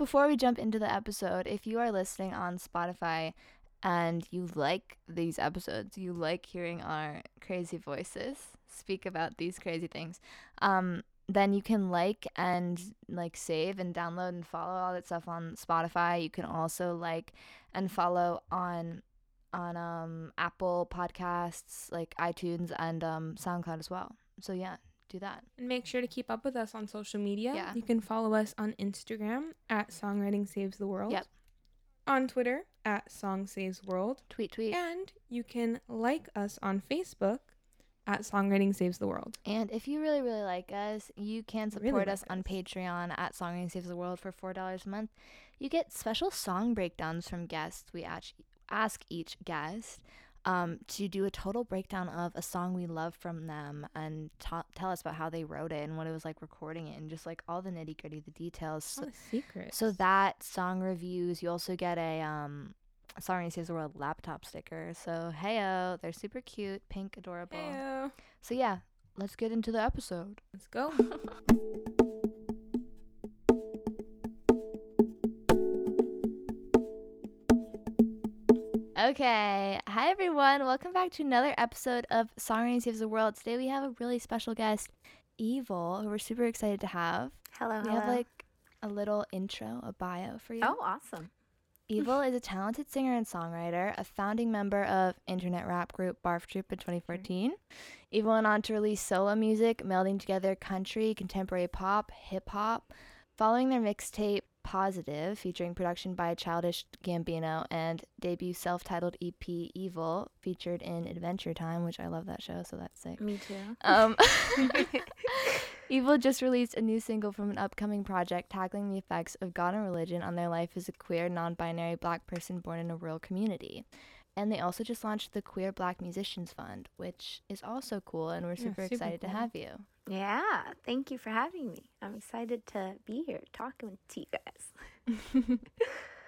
before we jump into the episode, if you are listening on Spotify and you like these episodes, you like hearing our crazy voices speak about these crazy things, um, then you can like and like save and download and follow all that stuff on Spotify. You can also like and follow on on um Apple Podcasts, like iTunes and um SoundCloud as well. So yeah, do that. And make sure to keep up with us on social media. Yeah. You can follow us on Instagram at Songwriting Saves the World. Yep. On Twitter at Song Saves World. Tweet tweet. And you can like us on Facebook at Songwriting Saves the World. And if you really, really like us, you can Really support like us on us. Patreon at Songwriting Saves the World for four dollars a month. You get special song breakdowns from guests. We ask, ask each guest um, to do a total breakdown of a song we love from them and ta- tell us about how they wrote it and what it was like recording it and just like all the nitty gritty, the details. So, All the secrets. so that song reviews. You also get a um, Songwriting Saves the World laptop sticker. So heyo, they're super cute, pink, adorable. Heyo. So yeah, let's get into the episode. Let's go. Okay, hi everyone. Welcome back to another episode of Songwriting Saves the World. Today we have a really special guest, Evil, who we're super excited to have. Hello, We have like a little intro, a bio for you. oh, awesome. Evil is a talented singer and songwriter, a founding member of internet rap group Barf Troop in mm-hmm. 2014. Evil went on to release solo music, melding together country, contemporary pop, hip hop. Following their mixtape Positive, featuring production by Childish Gambino and debut self-titled EP Evil, featured in Adventure Time, which I love that show, so that's sick. Me too. Um, Evil just released a new single from an upcoming project tackling the effects of God and religion on their life as a queer, non binary black person born in a rural community. And they also just launched the Queer Black Musicians Fund, which is also cool, and we're Yeah, super, super excited to have you. Yeah, thank you for having me. I'm excited to be here talking to you guys.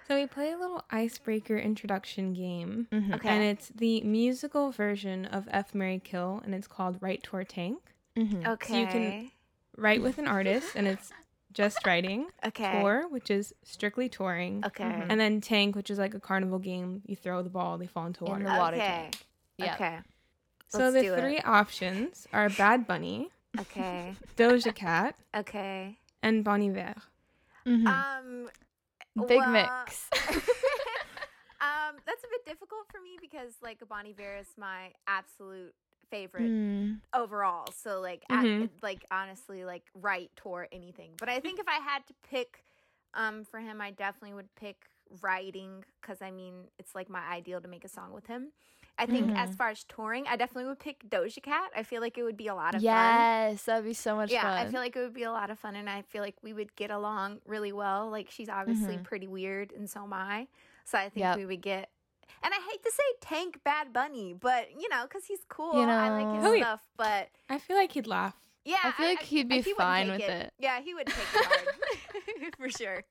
So we play a little icebreaker introduction game. Mhm. Okay. And it's the musical version of F Mary Kill and it's called Write Tour Tank. Mhm. Okay. you can- Write with an artist and it's just writing. okay. Tour, which is strictly touring. Okay. Mhm. And then Tank, which is like a carnival game. You throw the ball, they fall into In water. the water okay. tank. Yeah. Okay. so let's the do it. three options are Bad Bunny, Okay. Doja Cat, okay. and Bon Iver. Mhm. Um. Big well, mix. um, that's a bit difficult for me because like Bon Iver is my absolute favorite Mm. overall. So like, at- Mhm. like honestly, like right tour anything. But I think if I had to pick, um, for him, I definitely would pick writing because I mean it's like my ideal to make a song with him. I think as Mhm. far as touring, I definitely would pick Doja Cat. I feel like it would be a lot of fun. Yes, that would be so much Yeah, fun. I feel like it would be a lot of fun, and I feel like we would get along really well. Like she's obviously Mhm. pretty weird, and so am I. So I think Yep. we would get. And I hate to say Tank Bad Bunny, but you know, because he's cool, You know, I like his know- Oh, stuff. But I feel like he'd laugh. yeah, I feel like he'd be wouldn't fine with it. Yeah, he would take it for sure.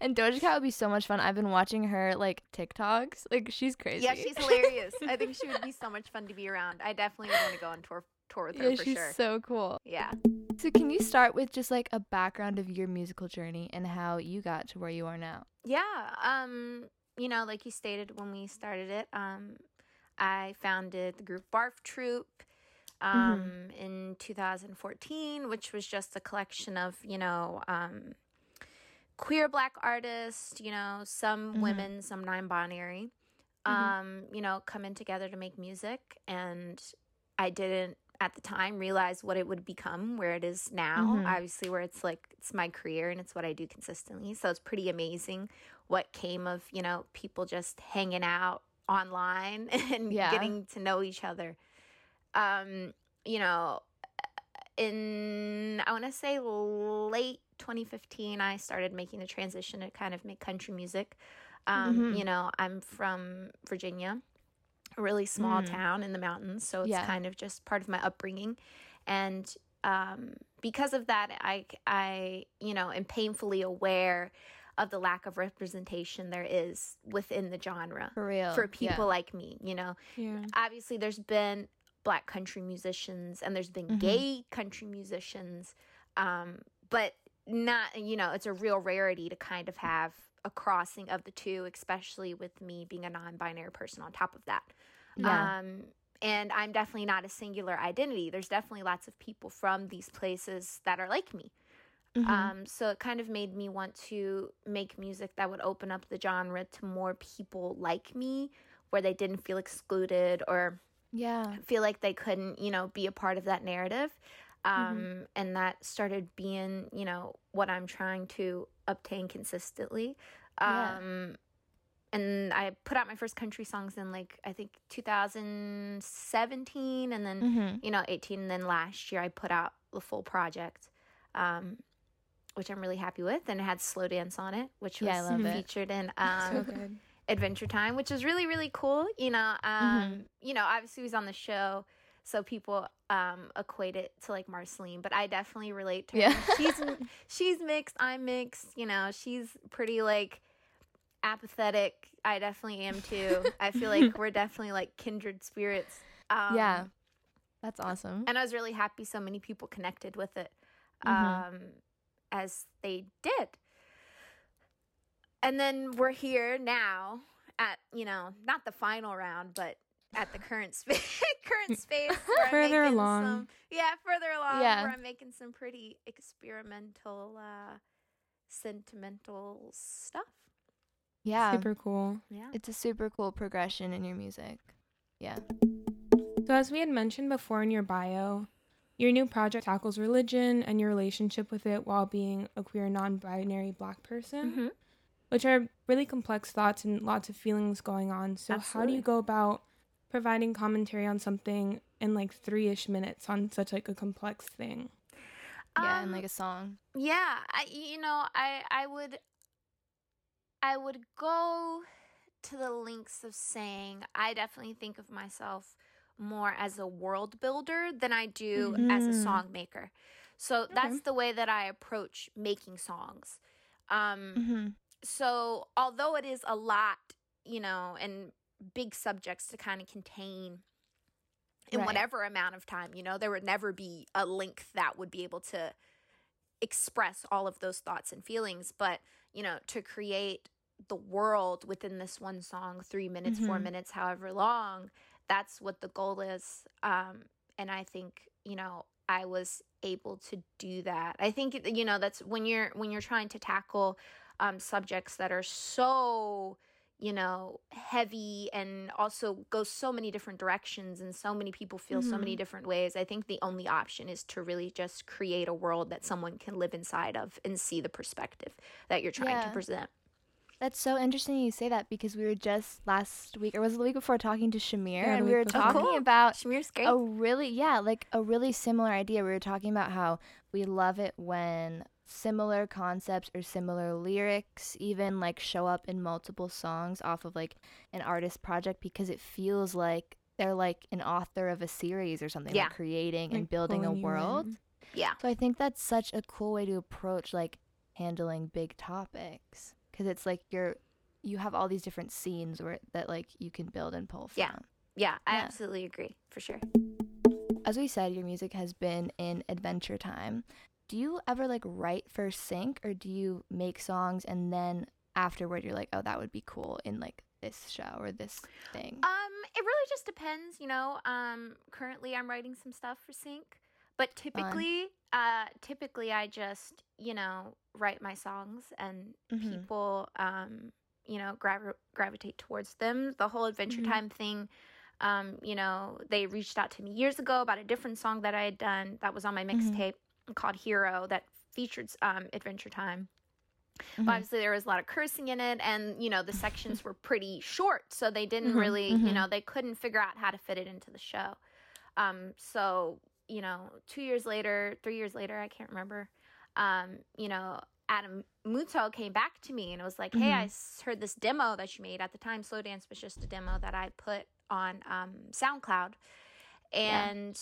and Doja Cat would be so much fun. I've been watching her like TikToks. Like she's crazy. Yeah, she's hilarious. I think she would be so much fun to be around. I definitely would want to go on tour tour with her yeah, for she's sure. so cool. yeah. So can you start with just like a background of your musical journey and how you got to where you are now? Yeah. Um, you know, like you stated when we started it, um, I founded the group Barf Troop um in 2014, which was just a collection of, you know, um queer black artists, you know, some Mhm. women, some non-binary. Mhm. Um, you know, coming together to make music and I didn't at the time realize what it would become where it is now Mhm. obviously where it's like it's my career and it's what i do consistently so it's pretty amazing what came of you know people just hanging out online and Yeah. getting to know each other um you know in i want to say late 2015 i started making the transition to kind of make country music um Mhm. you know i'm from virginia a really small Mm. town in the mountains so it's Yeah. kind of just part of my upbringing and um, because of that i i you know am painfully aware of the lack of representation there is within the genre For real. for yeah. people like me you know Yeah. obviously there's been black country musicians and there's been Mhm. gay country musicians um, but not you know it's a real rarity to kind of have a crossing of the two especially with me being a non-binary person on top of that Yeah. um and i'm definitely not a singular identity there's definitely lots of people from these places that are like me Mhm. um so it kind of made me want to make music that would open up the genre to more people like me where they didn't feel excluded or yeah. feel like they couldn't, you know, be a part of that narrative. Um, Mm-hmm. And that started being, you know, what I'm trying to obtain consistently. Yeah. Um, and I put out my first country songs in like, I think 2017 and then, Mhm. you know, 18. And then last year I put out the full project, um, which I'm really happy with. And it had Slow Dance on it, which was Yeah, I love it. featured in um, good. Adventure Time, which is really really cool. You know, um, Mhm. you know, obviously he was on the show, so people um equate it to like Marceline, but I definitely relate to her. Yeah. she's she's mixed, I'm mixed. You know, she's pretty like apathetic. I definitely am too. I feel like we're definitely like kindred spirits. Um, yeah. That's awesome. and I was really happy so many people connected with it Mhm. um, as they did. And then we're here now at you know not the final round, but at the current space, current space Further along. Some, yeah, further along. Yeah. where I'm making some pretty experimental, uh, sentimental stuff. yeah. Super cool. Yeah. It's a super cool progression in your music. Yeah. So, as we had mentioned before in your bio, your new project tackles religion and your relationship with it while being a queer, non binary black person, Mhm. which are really complex thoughts and lots of feelings going on. So, how do you go about providing commentary on something in like three ish minutes on such like a complex thing? Yeah, and Um, like a song. yeah i you know i i would i would go to the links of saying i definitely think of myself more as a world builder than i do as a Mhm. song maker so that's the way that i approach making songs um Mm-hmm. so although it is a lot you know and big subjects to kind of contain in Right. whatever amount of time you know there would never be a length that would be able to express all of those thoughts and feelings but you know to create the world within this one song 3 minutes 4 Mhm. minutes however long that's what the goal is um and i think you know i was able to do that. I think you know that's when you're when you're trying to tackle um subjects that are so you know heavy and also go so many different directions and so many people feel so many different ways i think the only option is to really just create a world that someone can live inside of and see the perspective that you're trying to present That's so interesting you say that because we were just last week or was it the week before talking to Shamir Yeah, and we were before. talking Cool. about Shamir's great a really yeah, like a really similar idea. We were talking about how we love it when similar concepts or similar lyrics even like show up in multiple songs off of like an artist project because it feels like they're like an author of a series or something Yeah. like creating and building a world. in. yeah So I think that's such a cool way to approach like handling big topics because it's like you're you have all these different scenes where that like you can build and pull from. Yeah. yeah i Yeah. absolutely agree for sure As we said, your music has been in Adventure Time. Do you ever like write for sync or do you make songs and then afterward you're like, oh, that would be cool in like this show or this thing? Um, it really just depends, you know. Um, currently I'm writing some stuff for Sync, but typically, uh, typically I just, you know, write my songs and Mhm. people, um, you know, gravi- gravitate towards them. The whole Adventure Mhm. Time thing, um, you know, they reached out to me years ago about a different song that I had done that was on my Mhm. mixtape called Hero that featured um Adventure Time. Mhm. But obviously there was a lot of cursing in it and you know the sections were pretty short so they didn't Mhm, really you know they couldn't figure out how to fit it into the show um so you know two years later three years later i can't remember um you know adam muto came back to me and was like hey i Mhm. s- heard this demo that you made at the time slow dance was just a demo that i put on um soundcloud Yeah. and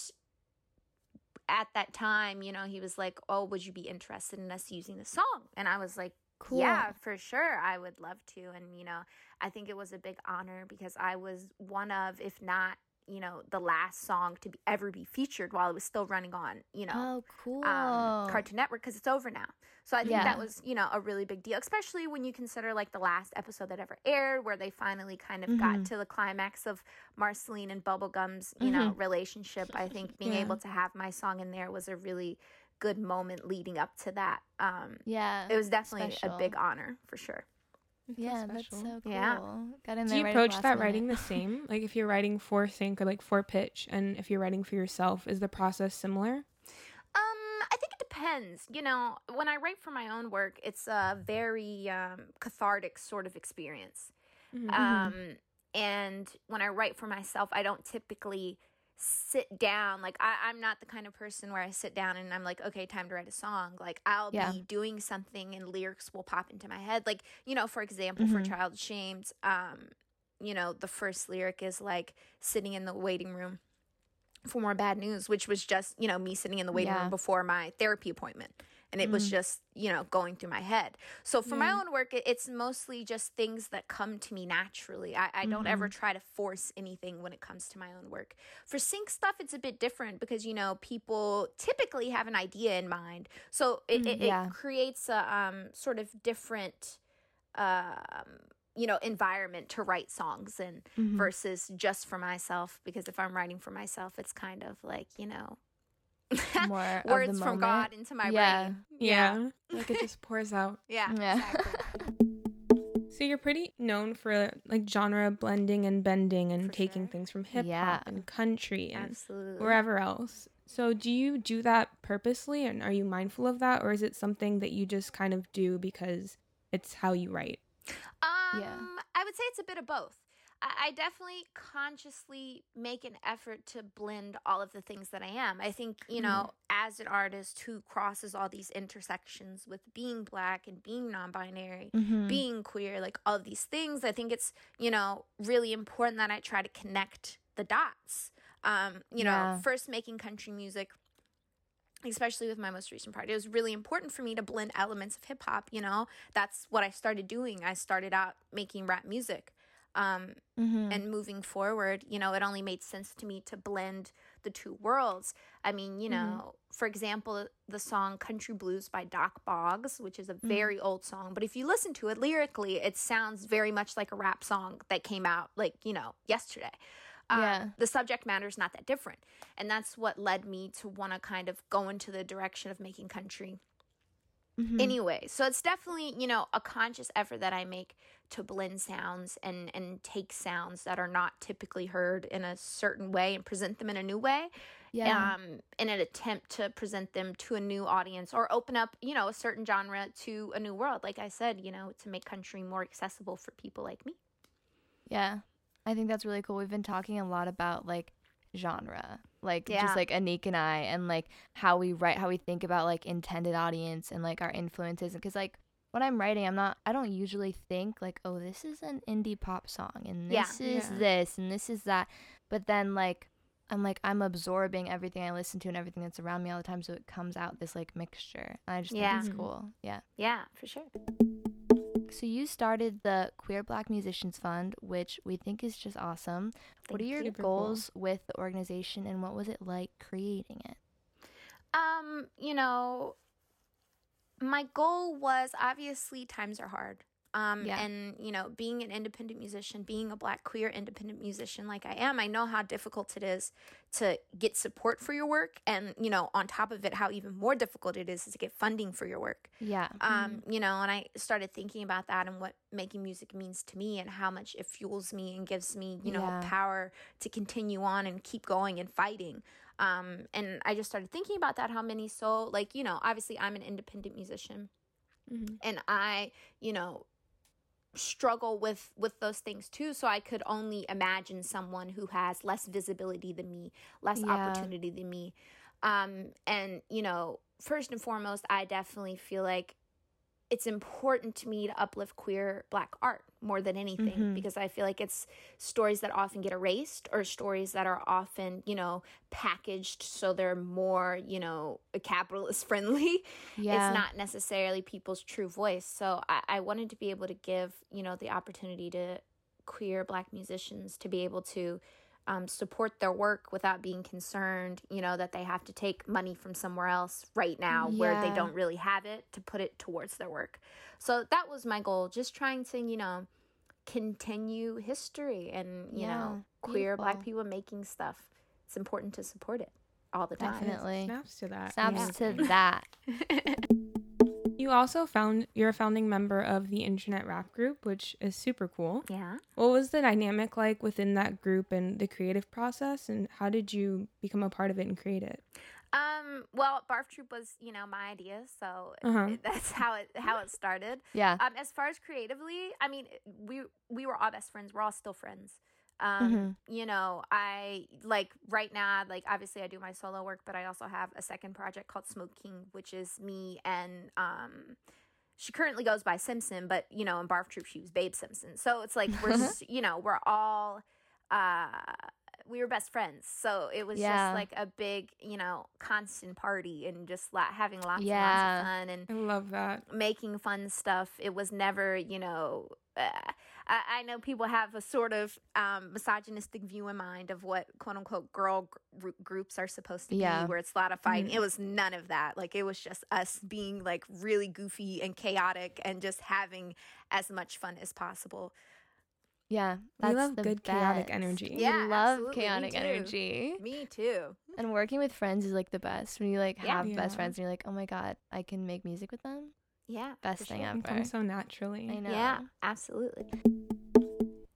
at that time you know he was like oh would you be interested in us using the song and i was like cool. yeah, for sure. I would love to. And, you know, I think it was a big honor because I was one of, if not, you know, the last song to be, ever be featured while it was still running on, you know, Oh, cool. um, Cartoon Network because it's over now. So I think Yeah. that was, you know, a really big deal, especially when you consider like the last episode that ever aired, where they finally kind of got Mhm. to the climax of Marceline and Bubblegum's, you know, Mm-hmm. relationship. I think being Yeah. able to have my song in there was a really good moment leading up to that. Um, yeah. it was definitely Special. a big honor for sure. It's so yeah, that's so cool. Yeah. Got in Do you right approach last that minute. writing the same? Like if you're writing for sync or like for pitch, and if you're writing for yourself, is the process similar? Um, I think it depends. You know, when I write for my own work, it's a very um, cathartic sort of experience. Mhm. Um, and when I write for myself, I don't typically sit down. Like I, I'm not the kind of person where I sit down and I'm like, okay, time to write a song. Like I'll Yeah. be doing something and lyrics will pop into my head. Like, you know, for example, for Mhm. Child Shamed, um, you know, the first lyric is like sitting in the waiting room for more bad news, which was just, you know, me sitting in the waiting Yeah. room before my therapy appointment. And it was Mhm. just, you know, going through my head. So for my own work, it, it's mostly just things that come to me naturally. I, I don't ever try to force anything when it comes to my own work. For sync stuff, it's a bit different because, you know, people typically have an idea in mind. So it, Mm, it, yeah. it creates a um, sort of different, um, you know, environment to write songs in Mhm. versus just for myself. Because if I'm writing for myself, it's kind of like, you know, More of the words from moment. God into my Yeah. brain. yeah, like it just pours out. Yeah. Yeah. Exactly. So you're pretty known for like genre blending and bending and For taking sure. things from hip hop Yeah. and country and Absolutely. wherever else. So do you do that purposely and are you mindful of that or is it something that you just kind of do because it's how you write? Um, Yeah. I would say it's a bit of both. I, I definitely consciously make an effort to blend all of the things that I am. I think, you know, as an artist who crosses all these intersections with being black and being non binary, Mhm. being queer, like all of these things, I think it's, you know, really important that I try to connect the dots. Um, you Yeah. know, first making country music especially with my most recent project, it was really important for me to blend elements of hip hop. You know, that's what I started doing. I started out making rap music. Um, Mhm. and moving forward, you know, it only made sense to me to blend the two worlds. I mean, you know, for example, the song Country Blues by Dock Boggs, which is a very old song, but if you listen to it lyrically, it sounds very much like a rap song that came out like, you know, yesterday. Um, Yeah. The subject matter is not that different. And that's what led me to want to kind of go into the direction of making country Mhm. anyway so it's definitely you know a conscious effort that i make to blend sounds and and take sounds that are not typically heard in a certain way and present them in a new way yeah. um in an attempt to present them to a new audience or open up you know a certain genre to a new world like i said you know to make country more accessible for people like me Yeah. I think that's really cool. We've been talking a lot about like genre, like Yeah. just like Anik and I, and like how we write, how we think about like intended audience and like our influences. Because like when I'm writing, I'm not, I don't usually think like, oh, this is an indie pop song and Yeah. this is Yeah. this and this is that. But then like, I'm like, I'm absorbing everything I listen to and everything that's around me all the time. So it comes out this like mixture. And I just Yeah. think it's Mhm. cool. Yeah. yeah for sure So you started the Queer Black Musicians Fund, which we think is just awesome. what are your you. Super cool. goals with the organization and what was it like creating it? Um, you know, my goal was obviously times are hard. Um, Yeah. and you know, being an independent musician, being a black queer independent musician like I am, I know how difficult it is to get support for your work, and you know, on top of it, how even more difficult it is to get funding for your work. Yeah. Um, you know, and I started thinking about that and what making music means to me and how much it fuels me and gives me, you know, Yeah. power to continue on and keep going and fighting. Um, and I just started thinking about that, how many so like, you know, obviously I'm an independent musician Mm-hmm. and I, you know, struggle with with those things too so i could only imagine someone who has less visibility than me less Yeah. opportunity than me um and you know first and foremost i definitely feel like it's important to me to uplift queer black art more than anything Mhm. because i feel like it's stories that often get erased or stories that are often you know packaged so they're more you know capitalist friendly Yeah. it's not necessarily people's true voice. So I, I wanted to be able to give, you know, the opportunity to queer black musicians to be able to um, support their work without being concerned, you know, that they have to take money from somewhere else right now where they don't really have it to put it towards their work. So that was my goal, just trying to, you know, continue history and, you Yeah, know, queer black people making stuff. It's important to support it all the time. Definitely. Snaps to that. Snaps yeah. to that. You also found you're a founding member of the Internet Rap Group, which is super cool. yeah. What was the dynamic like within that group and the creative process, and how did you become a part of it and create it? Um, well, Barf Troop was, you know, my idea, so Uh-huh. that's how it how it started. Yeah. Um, as far as creatively, I mean, we we were all best friends. We're all still friends. Um, Mhm. you know, I like right now, like obviously I do my solo work, but I also have a second project called Smoke King, which is me and um she currently goes by Simpson, but you know, in Barf Troop she was Babe Simpson. So it's like we're s- you know, we're all uh we were best friends. So it was Yeah. just like a big, you know, constant party and just la- having lots Yeah. and lots of fun and I love that. making fun stuff. It was never, you know, uh, I, I know people have a sort of um, misogynistic view in mind of what quote unquote girl gr- groups are supposed to Yeah. be, where it's a lot of fighting. Mhm. It was none of that. Like, it was just us being like really goofy and chaotic and just having as much fun as possible. Yeah. We love the good chaotic best. energy. We love absolutely, me chaotic too. energy. Me too. And working with friends is like the best. When you like Yeah. have best friends and you're like, oh my god, I can make music with them. Yeah. Best thing sure. ever. It comes so naturally. I know. Yeah, absolutely.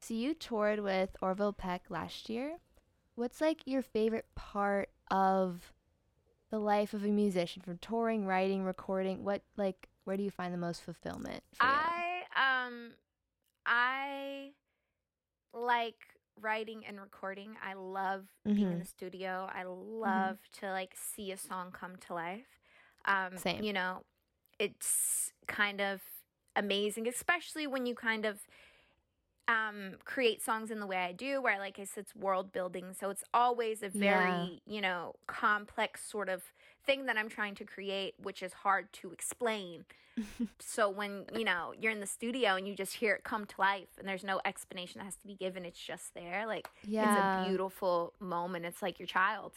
So you toured with Orville Peck last year. What's like your favorite part of the life of a musician from touring, writing, recording? What like where do you find the most fulfillment for you? I um I like writing and recording. I love being in Mhm. the studio. I love to like see a song come to life. Um Same. you know, it's kind of amazing, especially when you kind of um create songs in the way I do where like I said it's world building. So it's always a very, you know, complex sort of thing that I'm trying to create, which is hard to explain. So when, you know, you're in the studio and you just hear it come to life and there's no explanation that has to be given, it's just there. Like yeah. it's a beautiful moment. It's like your child.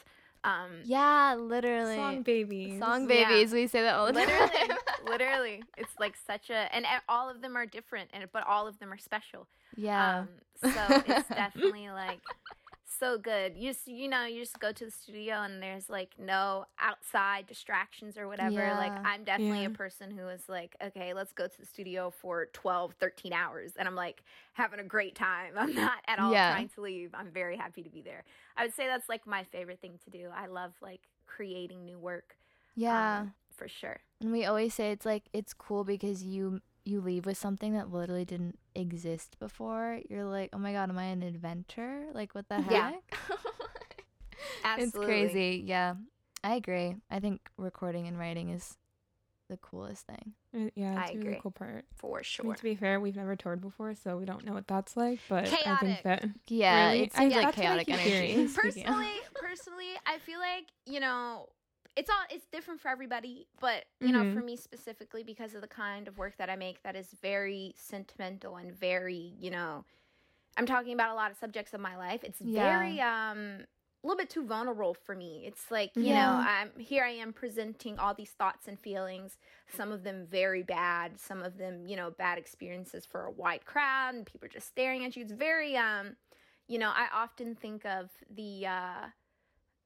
Um Yeah, literally. Song babies. Song Yeah. babies. We say that all the literally time. Literally it's like such a and e- all of them are different and but all of them are special. yeah. Um so it's definitely like so good. You just you know, you just go to the studio and there's like no outside distractions or whatever. yeah. Like I'm definitely Yeah. a person who is like, okay, let's go to the studio for 12, 13 hours and I'm like having a great time. I'm not at all Yeah. trying to leave. I'm very happy to be there. I would say that's like my favorite thing to do. I love like creating new work. yeah. um, for sure. And we always say it's like it's cool because you you leave with something that literally didn't exist before. You're like, oh my god, am I an inventor? Like, what the heck? Yeah. It's crazy. Yeah, I agree. I think recording and writing is the coolest thing. Uh, Yeah, I it's a really agree. cool part. For I mean, sure. to be fair, we've never toured before, so we don't know what that's like. But I Chaotic. think that Yeah, Really? it I- seems like that's what I chaotic keep energy. hearing. Speaking of- personally personally i feel like you know it's all it's different for everybody but you know Mhm. for me specifically because of the kind of work that i make that is very sentimental and very you know i'm talking about a lot of subjects of my life it's Yeah. very um a little bit too vulnerable for me it's like you Yeah. know i'm here i am presenting all these thoughts and feelings some of them very bad some of them you know bad experiences for a wide crowd and people are just staring at you it's very um you know i often think of the uh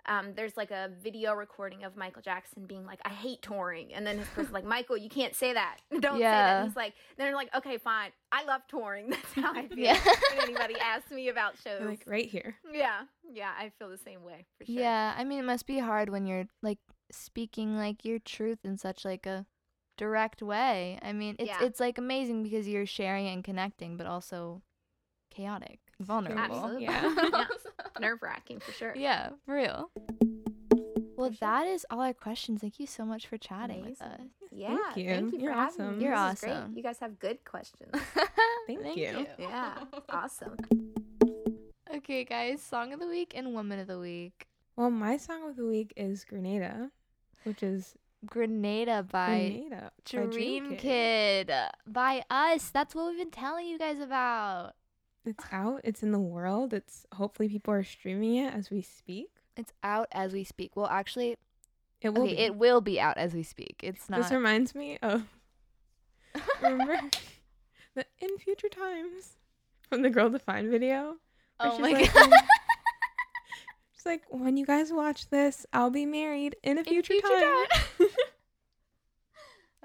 um, there's like a video recording of Michael Jackson being like, "I hate touring," and then his person's like, "Michael, you can't say that. Don't say that." And he's like, then they're like, "Okay, fine. I love touring. That's how I feel." Yeah. when anybody asks me about shows, like right here. yeah, yeah, I feel the same way for sure. Yeah, I mean, it must be hard when you're like speaking like your truth in such like a direct way. I mean, it's Yeah. it's like amazing because you're sharing and connecting, but also chaotic, vulnerable. Absolutely. Yeah. yeah. Nerve wracking for sure. Yeah, for real. Well, sure. that is all our questions. Thank you so much for oh chatting with us. Yeah, Thank you. Thank you You're for having awesome. me. You're This is great. awesome. You guys have good questions. Thank you. yeah, awesome. Okay, guys, song of the week and woman of the week. Well, my song of the week is Grenada, which is Grenada by Grenada by Dream Kid. by us. That's what we've been telling you guys about. It's out. It's in the world. It's hopefully people are streaming it as we speak. It's out as we speak. Well, actually, It will okay, be. it will be out as we speak. It's not. This reminds me of remember the in future times from the Girl Defined video. oh my like, god. She's like, when you guys watch this, I'll be married in a In future, future time.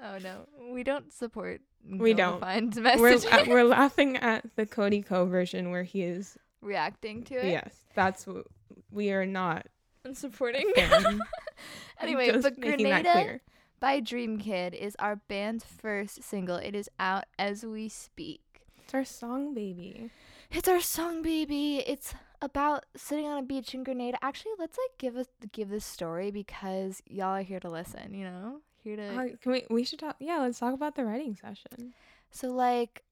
oh no, we don't support. We don't. Find messages. we're uh, we're laughing at the Cody Ko version where he is. reacting to it. Yes, that's what we are not. and supporting. anyway, Just but Grenada by Dream Kid is our band's first single. It is out as we speak. It's our song, baby. It's our song, baby. It's about sitting on a beach in Grenada. Actually, let's like give us give this story because y'all are here to listen. You know, here to. Uh, can we? We should talk. Yeah, let's talk about the writing session. so like,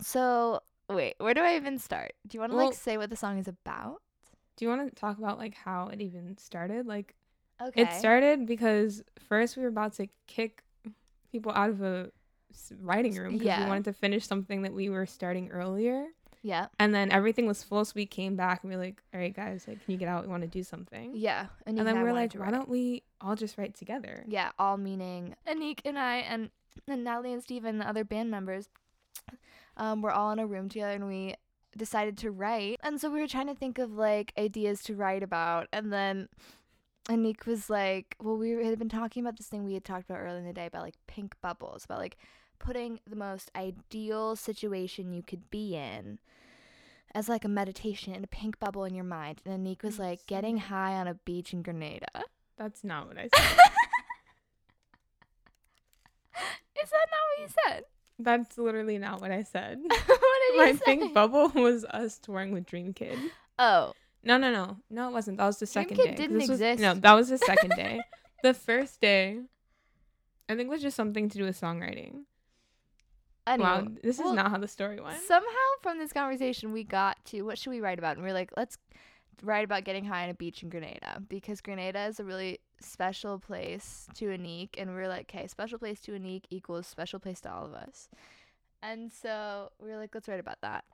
so wait, where do I even start? Do you want to Well- like say what the song is about? Do you want to talk about like how it even started? Like Okay. it started because first we were about to kick people out of a writing room because Yeah. we wanted to finish something that we were starting earlier, Yeah. and then everything was full. So we came back and we were like, "All right, guys, like, can you get out? We want to do something." Yeah. And then we were like, "Why don't we all just write together?" Yeah, all meaning Anik and I and, and Natalie and Steven and the other band members um, were all in a room together and we decided to write. And so we were trying to think of like ideas to write about. And then Anik was like, well, we had been talking about this thing we had talked about earlier in the day about like pink bubbles, about like putting the most ideal situation you could be in as like a meditation in a pink bubble in your mind. And Anik was like, getting high on a beach in Grenada. That's not what I said. Is that not what you said? That's literally not what I said. what did you My say? pink bubble was us touring with Dream Kid. Oh, No, no, no, no. It wasn't. That was the Dream second Kid day. didn't this was- exist. no, that was the second day. The first day, I think was just something to do with songwriting. Anyway. wow, this well, is not how the story went. Somehow from this conversation, we got to what should we write about? And we are like, let's write about getting high on a beach in Grenada because Grenada is a really special place to Anik. And we're like, okay, special place to Anik equals special place to all of us. And so we're like, let's write about that.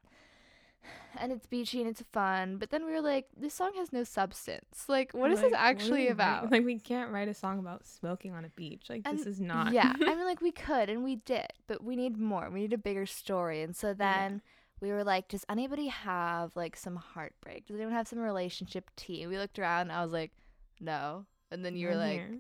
And it's beachy and it's fun. But then we were like, this song has no substance. Like, what is Like, this actually about? Like we can't write a song about smoking on a beach. Like this is not. Yeah, I mean, like we could and we did, but we need more. We need a bigger story. And so then we were like, does anybody have like some heartbreak? Does anyone have some relationship tea? We looked around. And I was like, no. And then you were I'm like, here.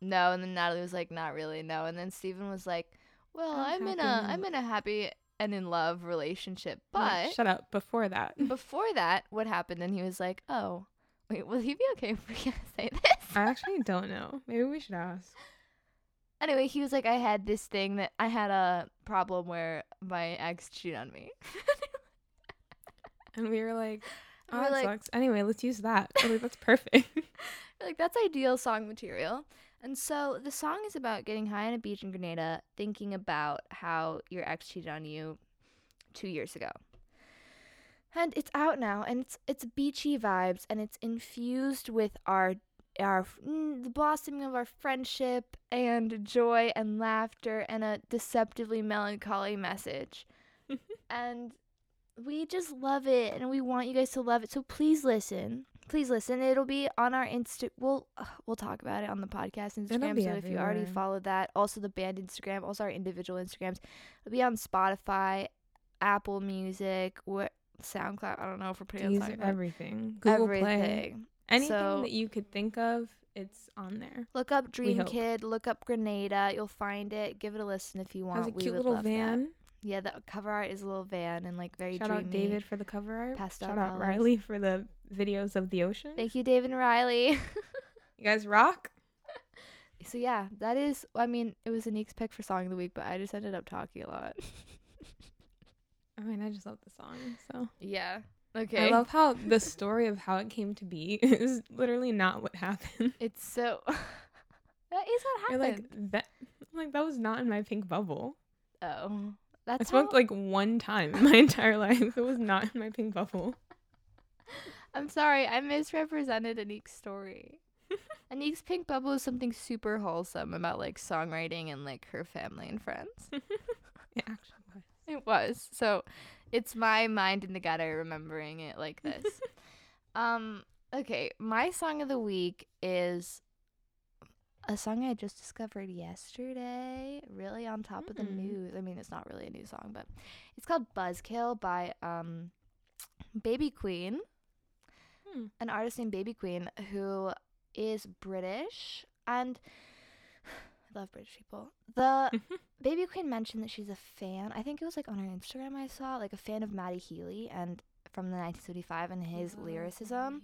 no. And then Natalie was like, not really, no. And then Stephen was like, well, I'm I'm, in a and I'm in a happy and in love relationship. Like, But shut up. Before that, before that, what happened? And he was like, oh, wait, will he be okay if we say this? I actually don't know. Maybe we should ask. Anyway, he was like, I had this thing that I had a problem where my ex cheated on me. And we were like, oh, that like, sucks. Anyway, let's use that. Like, that's perfect. like, that's ideal song material. And so the song is about getting high on a beach in Grenada, thinking about how your ex cheated on you two years ago. And it's out now, and it's it's beachy vibes, and it's infused with our our mm, the blossoming of our friendship and joy and laughter and a deceptively melancholy message. and we just love it and we want you guys to love it. So please listen. Please listen. It'll be on our Insta. We'll uh, we'll talk about it on the podcast Instagram. So if you already follow that, also the band Instagram, also our individual Instagrams. It'll be on Spotify, Apple Music, what SoundCloud. I don't know if we're putting These on SoundCloud. everything. Google Everything. Play. Anything So- that you could think of, it's on there. Look up Dream. Kid. Look up Grenada. You'll find it. Give it a listen if you want. Has a We cute little love that. van. Yeah, the cover art is a little van and like very Shout dreamy. out David for the cover art. Pastel Shout out. Riley for the videos of the ocean. Thank you, David and Riley. You guys rock. so yeah, that is. I mean, it was Anik's pick for song of the week, but I just ended up talking a lot. I mean, I just love the song. So yeah. Okay. I love how the story of how it came to be is literally not what happened. It's so. that is what You're happened. like that. Like that was not in my pink bubble. oh, I that's smoked how. like one time in my entire life. It was not in my pink bubble. I'm sorry, I misrepresented Anik's story. Anik's pink bubble is something super wholesome about like songwriting and like her family and friends. It actually was. It was. So it's my mind in the gutter remembering it like this. um. Okay, my song of the week is a song I just discovered yesterday, really on top of the Mm. news. I mean, it's not really a new song, but it's called Buzzkill by um Baby Queen, Hmm. an artist named Baby Queen who is British and I love British people. The Baby Queen mentioned that she's a fan. I think it was like on her Instagram I saw like a fan of Matty Healy and from the 1975 and his lyricism.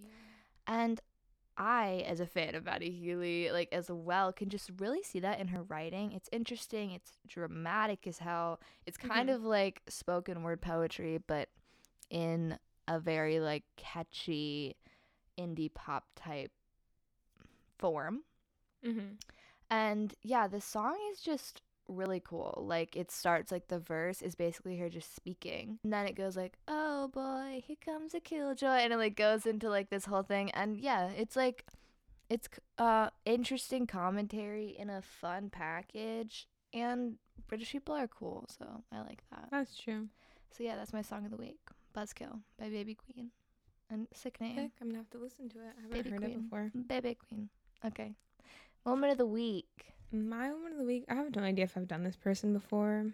And I, as a fan of Matty Healy, like as well, can just really see that in her writing. It's interesting. It's dramatic as hell. It's kind Mhm. of like spoken word poetry, but in a very like catchy indie pop type form. Mm-hmm. And yeah, the song is just really cool. Like it starts like the verse is basically her just speaking. And then it goes like, "Oh boy, here comes a killjoy." And it like goes into like this whole thing. And yeah, it's like it's uh interesting commentary in a fun package and British people are cool, so I like that. That's true. So yeah, that's my song of the week. Buzzkill by Baby Queen. And sick name. Sick. I'm gonna have to listen to it. I haven't Baby heard Queen. it before. Baby Queen. Okay. Moment of the week. My woman of the week. I have no idea if I've done this person before,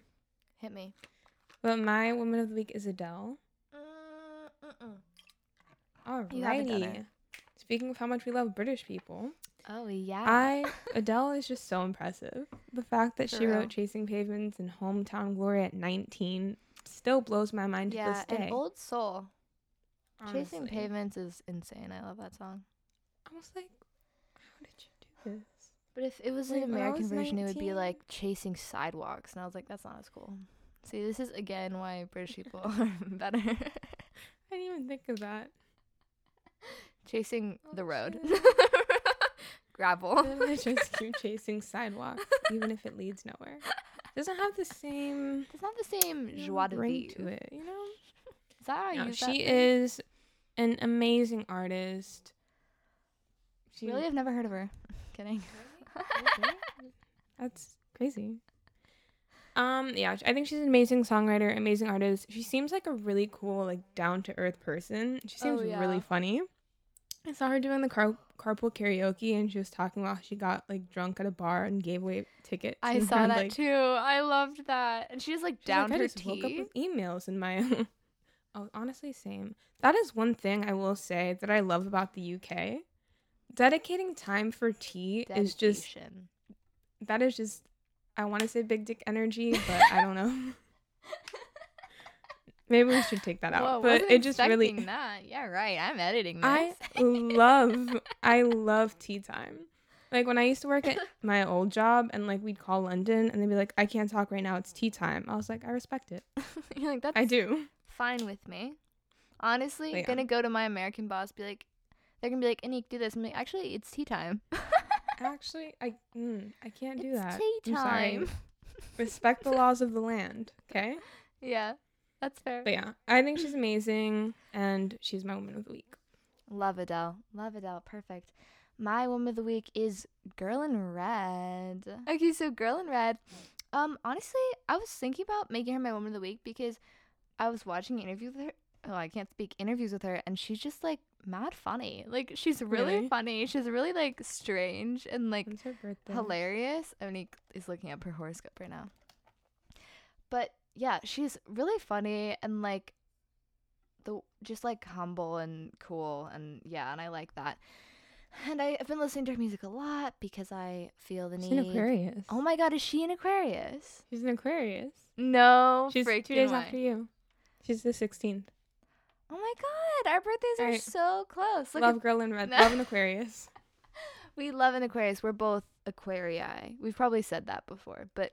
Hit me. but my woman of the week is Adele. Done Alrighty. Speaking of how much we love British people, Oh yeah. I Adele is just so impressive. The fact that For she real. wrote "Chasing Pavements" and "Hometown Glory" at 19 still blows my mind to this day. old soul. Chasing. Pavements is insane. I love that song. I was like, how did you do this? But if it was Like, an American was version, it would be like chasing sidewalks, and I was like, that's not as cool. See, this is again why British people are better. I didn't even think of that. chasing oh, the Oh, road, gravel. Just keep chasing sidewalks, even if it leads nowhere. Doesn't have the same It's not the same joie de vivre. to it, you know. Is that how No, she thing? is an amazing artist. She Really, I've never heard of her. Kidding. That's crazy. Um, yeah, I think she's an amazing songwriter, amazing artist. She seems like a really cool, like down to earth person. She seems Oh, yeah. really funny. I saw her doing the car- carpool karaoke, and she was talking about how she got like drunk at a bar and gave away tickets. I saw had, that like, too. I loved that. And she just like she's like, downed I her just woke up with emails in my. oh, honestly, same. That is one thing I will say that I love about the UK. Dedicating time for tea is just that is just I want to say big dick energy, but I don't know. Maybe we should take that out. Whoa, but it just really that. Yeah, right. I'm editing this. I love I love tea time. Like when I used to work at my old job and like we'd call London and they'd be like, I can't talk right now, it's tea time. I was like, I respect it. You're like that's I do. fine with me. Honestly, yeah. gonna go to my American boss, be like, they're gonna be like, Anik, do this. I'm like, actually, it's tea time. Actually, I mm, I can't do it's that. tea time. Respect the laws of the land, okay? yeah, that's fair. But yeah, I think she's amazing and she's my woman of the week. Love Adele. Love Adele. Perfect. My woman of the week is Girl in Red. Okay, so Girl in Red. Um, honestly, I was thinking about making her my woman of the week because I was watching interviews with her. Oh, I can't speak interviews with her, and she's just like mad funny. Like she's really, Really? funny. She's really like strange and like When's her birthday? hilarious. Onique is looking up her horoscope right now. But yeah, she's really funny and like the just like humble and cool and yeah, and I like that. And I, I've been listening to her music a lot because I feel the She's need. an Aquarius. Oh my god, is she an Aquarius? She's an Aquarius. No, She's two days after you. She's the 16th. Oh my god, our birthdays are so close. Look love at, girl in red. No. Love an Aquarius. we love an Aquarius. We're both Aquarii. We've probably said that before, but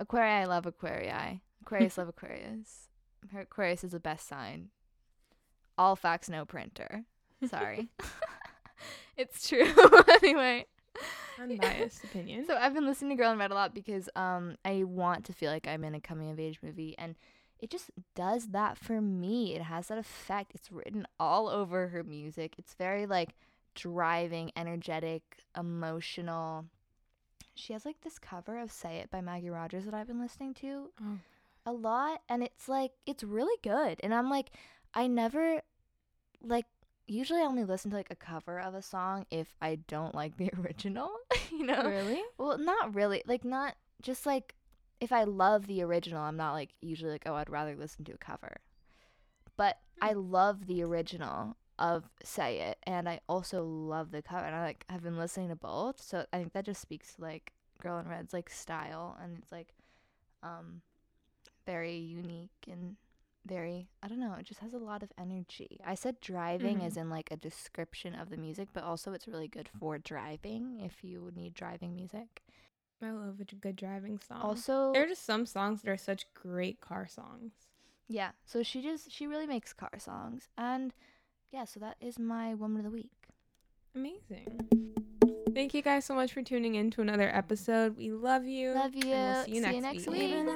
Aquarii love Aquarii. Aquarius love Aquarius. Aquarius is the best sign. All facts, no printer. Sorry. it's true. anyway. Unbiased opinion. So I've been listening to Girl in Red a lot because um I want to feel like I'm in a coming of age movie and it just does that for me. It has that effect. It's written all over her music. It's very like driving, energetic, emotional. She has like this cover of Say It by Maggie Rogers that I've been listening to. oh, a lot and it's like it's really good and i'm like i never like usually i only listen to like a cover of a song if i don't like the original you know? Really? well not really like not just like if i love the original i'm not like usually like oh i'd rather listen to a cover. But i love the original of say it and i also love the cover and i like have been listening to both so i think that just speaks to like girl in red's like style and it's like um very unique and very I don't know, it just has a lot of energy. I said driving Mhm. as in like a description of the music, but also it's really good for driving if you need driving music. I love a good driving song. Also there are just some songs that are such great car songs. yeah, so she just she really makes car songs and yeah, so that is my woman of the week. Amazing. Thank you guys so much for tuning in to another episode. We love you. Love you. and we'll see you next next week. week.